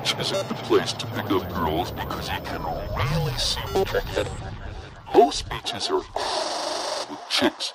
College isn't the place to pick up girls because it can really tricky. Most beaches are with chicks,